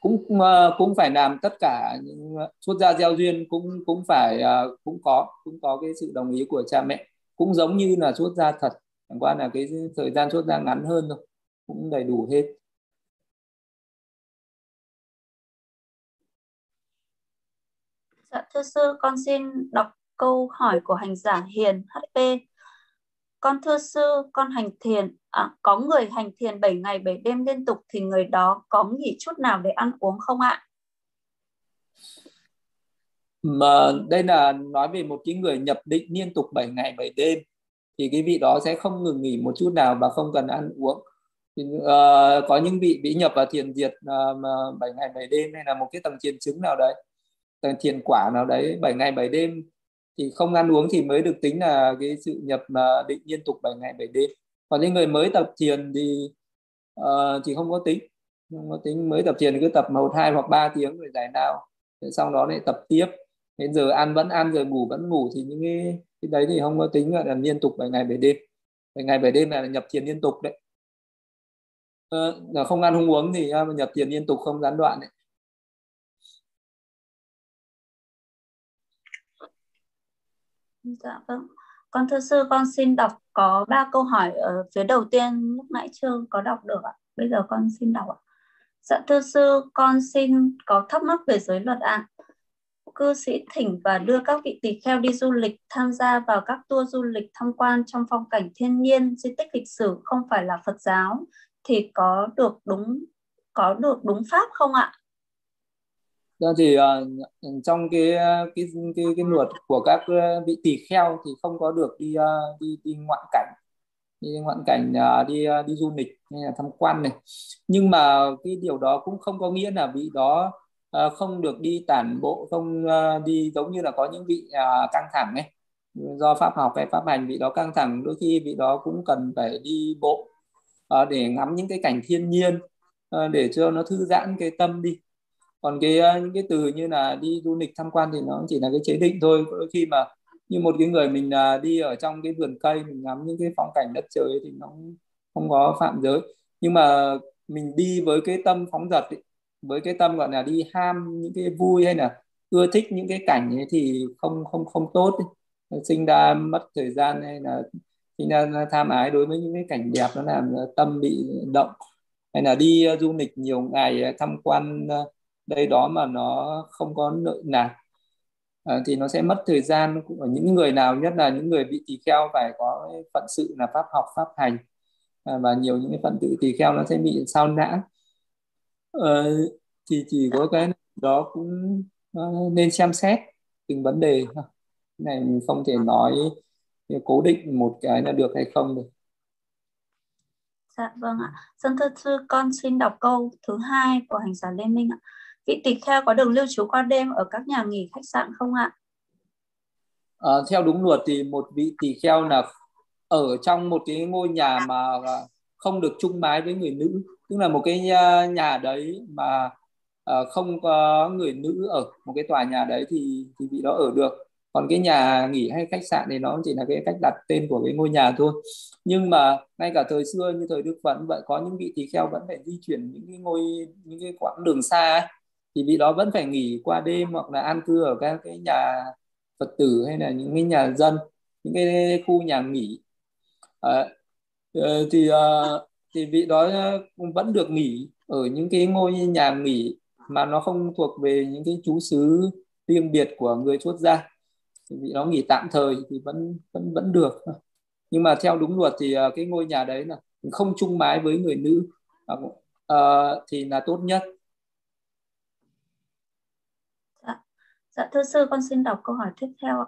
cũng ờ, cũng phải làm tất cả những xuất gia gieo duyên cũng cũng phải ờ, cũng có cũng có cái sự đồng ý của cha mẹ cũng giống như là xuất gia thật chẳng qua là cái thời gian xuất gia ngắn hơn thôi cũng đầy đủ hết Dạ thưa sư, con xin đọc câu hỏi của hành giả Hiền HP. Con thưa sư, con hành thiền, à, có người hành thiền 7 ngày 7 đêm liên tục thì người đó có nghỉ chút nào để ăn uống không ạ? Mà đây là nói về một cái người nhập định liên tục 7 ngày 7 đêm thì cái vị đó sẽ không ngừng nghỉ một chút nào và không cần ăn uống. Thì, uh, có những vị bị nhập vào thiền diệt uh, ờ, mà 7 ngày 7 đêm hay là một cái tầng thiền chứng nào đấy, tầng thiền quả nào đấy 7 ngày 7 đêm thì không ăn uống thì mới được tính là cái sự nhập mà định liên tục 7 ngày 7 đêm. Còn những người mới tập thiền thì uh, thì không có tính. Không có tính. Mới tập thiền thì cứ tập một hai hoặc ba tiếng rồi giải nào rồi sau đó lại tập tiếp. Đến giờ ăn vẫn ăn rồi ngủ vẫn ngủ thì những cái, cái đấy thì không có tính gọi là liên tục 7 ngày 7 đêm. 7 ngày 7 đêm là nhập thiền liên tục đấy. Uh, không ăn không uống thì à, nhập thiền liên tục không gián đoạn đấy. Dạ vâng. Con thưa sư, con xin đọc có ba câu hỏi ở phía đầu tiên lúc nãy chưa có đọc được ạ. Bây giờ con xin đọc ạ. Dạ thưa sư, con xin có thắc mắc về giới luật ạ. Cư sĩ thỉnh và đưa các vị tỳ kheo đi du lịch tham gia vào các tour du lịch tham quan trong phong cảnh thiên nhiên, di tích lịch sử không phải là Phật giáo thì có được đúng có được đúng pháp không ạ? Ra thì uh, trong cái ờ, cái cái cái luật của các ờ, vị tỳ kheo thì không có được đi uh, đi đi ngoại cảnh. Đi ngoại cảnh uh, đi uh, đi du lịch hay là tham quan này. Nhưng mà cái điều đó cũng không có nghĩa là vị đó uh, không được đi tản bộ không uh, đi giống như là có những vị uh, căng thẳng ấy. Do pháp học hay pháp hành vị đó căng thẳng đôi khi vị đó cũng cần phải đi bộ uh, để ngắm những cái cảnh thiên nhiên uh, để cho nó thư giãn cái tâm đi còn cái ờ, những cái từ như là đi du lịch tham quan thì nó chỉ là cái chế định thôi. Đôi khi mà như một cái người mình ờ, đi ở trong cái vườn cây mình ngắm những cái phong cảnh đất trời thì nó không có phạm giới. Nhưng mà mình đi với cái tâm phóng dật ấy, với cái tâm gọi là đi ham những cái vui hay là ưa thích những cái cảnh ấy thì không không không tốt ấy. sinh ra mất thời gian hay là sinh ra tham ái đối với những cái cảnh đẹp nó làm ờ, tâm bị động. Hay là đi du lịch nhiều ngày tham quan uh, đây đó mà nó không có nội nạt. À, thì nó sẽ mất thời gian của những người nào nhất là những người bị tỳ kheo phải có phận sự là pháp học pháp hành. À, và nhiều những cái phận tự tỳ kheo nó sẽ bị sao nhãng à, ờ, thì chỉ có cái đó cũng ờ, nên xem xét từng vấn đề. Cái này mình không thể nói cố định một cái là được hay không được. Dạ vâng ạ. Dân thưa sư con xin đọc câu thứ hai của hành giả Lê Minh ạ. Vị tỳ kheo có được lưu trú qua đêm ở các nhà nghỉ khách sạn không ạ? À, theo đúng luật thì một vị tỳ kheo là ở trong một cái ngôi nhà mà không được chung mái với người nữ. Tức là một cái ờ, nhà đấy mà ờ, không có người nữ ở một cái tòa nhà đấy thì thì vị đó ở được. Còn cái nhà nghỉ hay khách sạn thì nó chỉ là cái cách đặt tên của cái ngôi nhà thôi. Nhưng mà ngay cả thời xưa như thời đức phật vậy có những vị tỳ kheo vẫn phải di chuyển những cái ngôi những cái quãng đường xa ấy, thì vị đó vẫn phải nghỉ qua đêm hoặc là an cư ở các cái nhà phật tử hay là những cái nhà dân những cái khu nhà nghỉ. À, thì ờ, thì vị đó vẫn được nghỉ ở những cái ngôi nhà nghỉ mà nó không thuộc về những cái chú xứ riêng biệt của người xuất gia thì vị đó nghỉ tạm thời thì vẫn vẫn vẫn được. Nhưng mà theo đúng luật thì cái ngôi nhà đấy là không chung mái với người nữ. À, thì là tốt nhất. Dạ. thưa sư con xin đọc câu hỏi tiếp theo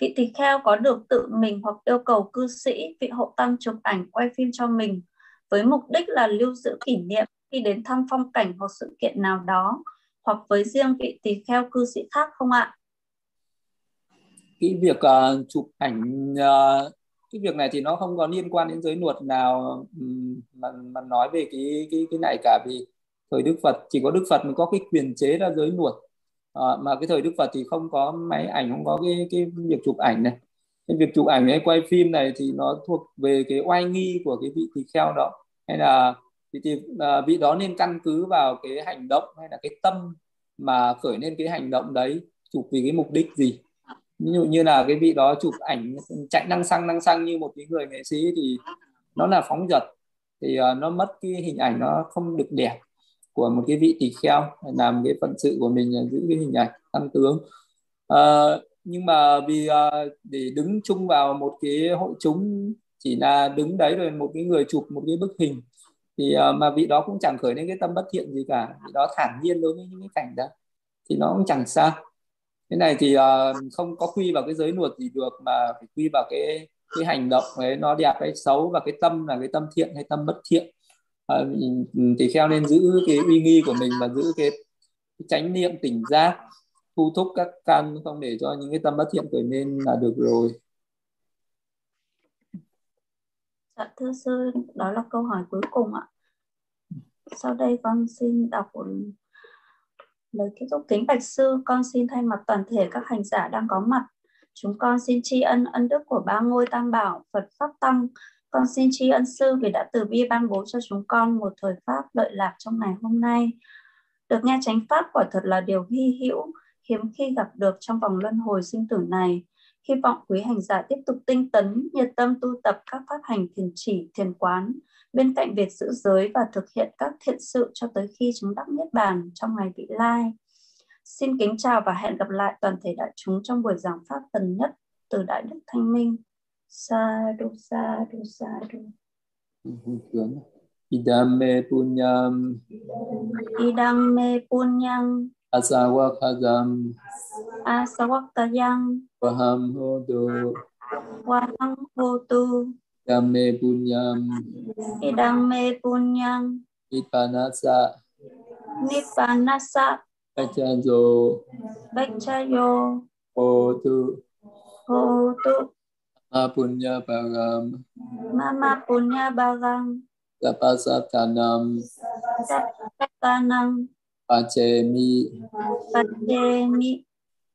vị tỳ kheo có được tự mình hoặc yêu cầu cư sĩ vị hộ tăng chụp ảnh quay phim cho mình với mục đích là lưu giữ kỷ niệm khi đến thăm phong cảnh hoặc sự kiện nào đó hoặc với riêng vị tỳ kheo cư sĩ khác không ạ? Cái việc uh, chụp ảnh uh, cái việc này thì nó không có liên quan đến giới luật nào mà mà nói về cái cái cái này cả vì thời Đức Phật chỉ có Đức Phật mới có cái quyền chế ra giới luật à, mà cái thời Đức Phật thì không có máy ảnh không có cái cái việc chụp ảnh này. Cái việc chụp ảnh hay quay phim này thì nó thuộc về cái oai nghi của cái vị tỳ kheo đó. Hay là thì, thì à, vị đó nên căn cứ vào cái hành động hay là cái tâm mà khởi lên cái hành động đấy chụp vì cái mục đích gì. Ví dụ như là cái vị đó chụp ảnh chạy năng xăng năng xăng như một cái người nghệ sĩ thì nó là phóng dật. Thì uh, nó mất cái hình ảnh nó không được đẹp của một cái vị tỳ kheo làm cái phận sự của mình giữ cái hình ảnh tăng tướng. À, nhưng mà vì à, để đứng chung vào một cái hội chúng chỉ là đứng đấy rồi một cái người chụp một cái bức hình thì à, mà vị đó cũng chẳng khởi lên cái tâm bất thiện gì cả. Vị đó thản nhiên đối với những cái cảnh đó thì nó cũng chẳng sao. Cái này thì à, không có quy vào cái giới luật gì được mà phải quy vào cái cái hành động ấy nó đẹp hay xấu và cái tâm là cái tâm thiện hay tâm bất thiện. Ờ, à, thì kheo nên giữ cái uy nghi của mình và giữ cái, chánh niệm tỉnh giác thu thúc các căn không để cho những cái tâm bất thiện khởi nên là được rồi Dạ thưa sư, đó là câu hỏi cuối cùng ạ. Sau đây con xin đọc lời kết thúc kính bạch sư. Con xin thay mặt toàn thể các hành giả đang có mặt. Chúng con xin tri ân ân đức của ba ngôi tam bảo Phật Pháp Tăng. Con xin tri ân sư vì đã từ bi ban bố cho chúng con một thời pháp lợi lạc trong ngày hôm nay. Được nghe chánh pháp quả thật là điều hy hữu, hiếm khi gặp được trong vòng luân hồi sinh tử này Hy vọng quý hành giả tiếp tục tinh tấn, nhiệt tâm tu tập các pháp hành thiền chỉ, thiền quán, bên cạnh việc giữ giới và thực hiện các thiện sự cho tới khi chúng đắc niết bàn trong ngày vị lai. Xin kính chào và hẹn gặp lại toàn thể đại chúng trong buổi giảng pháp tần nhất từ Đại Đức Thanh Minh. Sa du sa du sa du. Idam me punyam. Idam me punyam. Asawakadam. Asawakayam. Vaham hotu. Vaham hotu. Idame punyam. Idame punyam. Nipanasa. Nipanasa. Bachayo. Bachayo. Hotu. Hotu. Mama punya bagam. Mama punya bagam. Tapasattanam. Tapasattanam. Pachemi. Pachemi.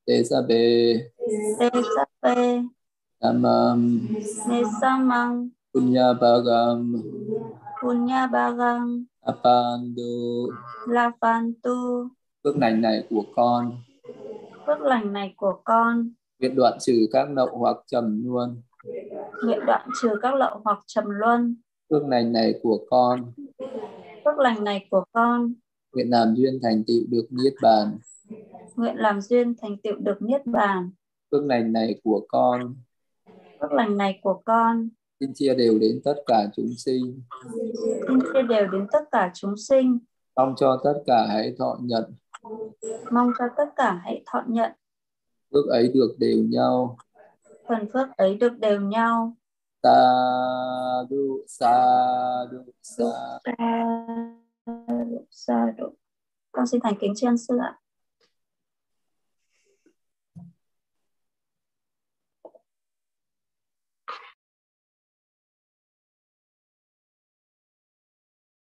Desabe. Desabe. Namam. Nesamang. Punya bagam. Punya bagam. Apandu. Lavantu. Phước lành này của con. Phước lành này của con. Nguyện đoạn trừ các lậu hoặc trầm luân. Nguyện đoạn trừ các lậu hoặc trầm luân. Phước lành này của con. Phước lành này của con. Nguyện làm duyên thành tựu được niết bàn. Nguyện làm duyên thành tựu được niết bàn. Phước lành này của con. Phước lành này của con. Xin chia đều đến tất cả chúng sinh. Xin chia đều đến tất cả chúng sinh. Mong cho tất cả hãy thọ nhận. Mong cho tất cả hãy thọ nhận. Phước ấy được đều nhau. Phần phước ấy được đều nhau. Sa du sa du sa. Sa du. Con xin thành kính tri ân sư ạ.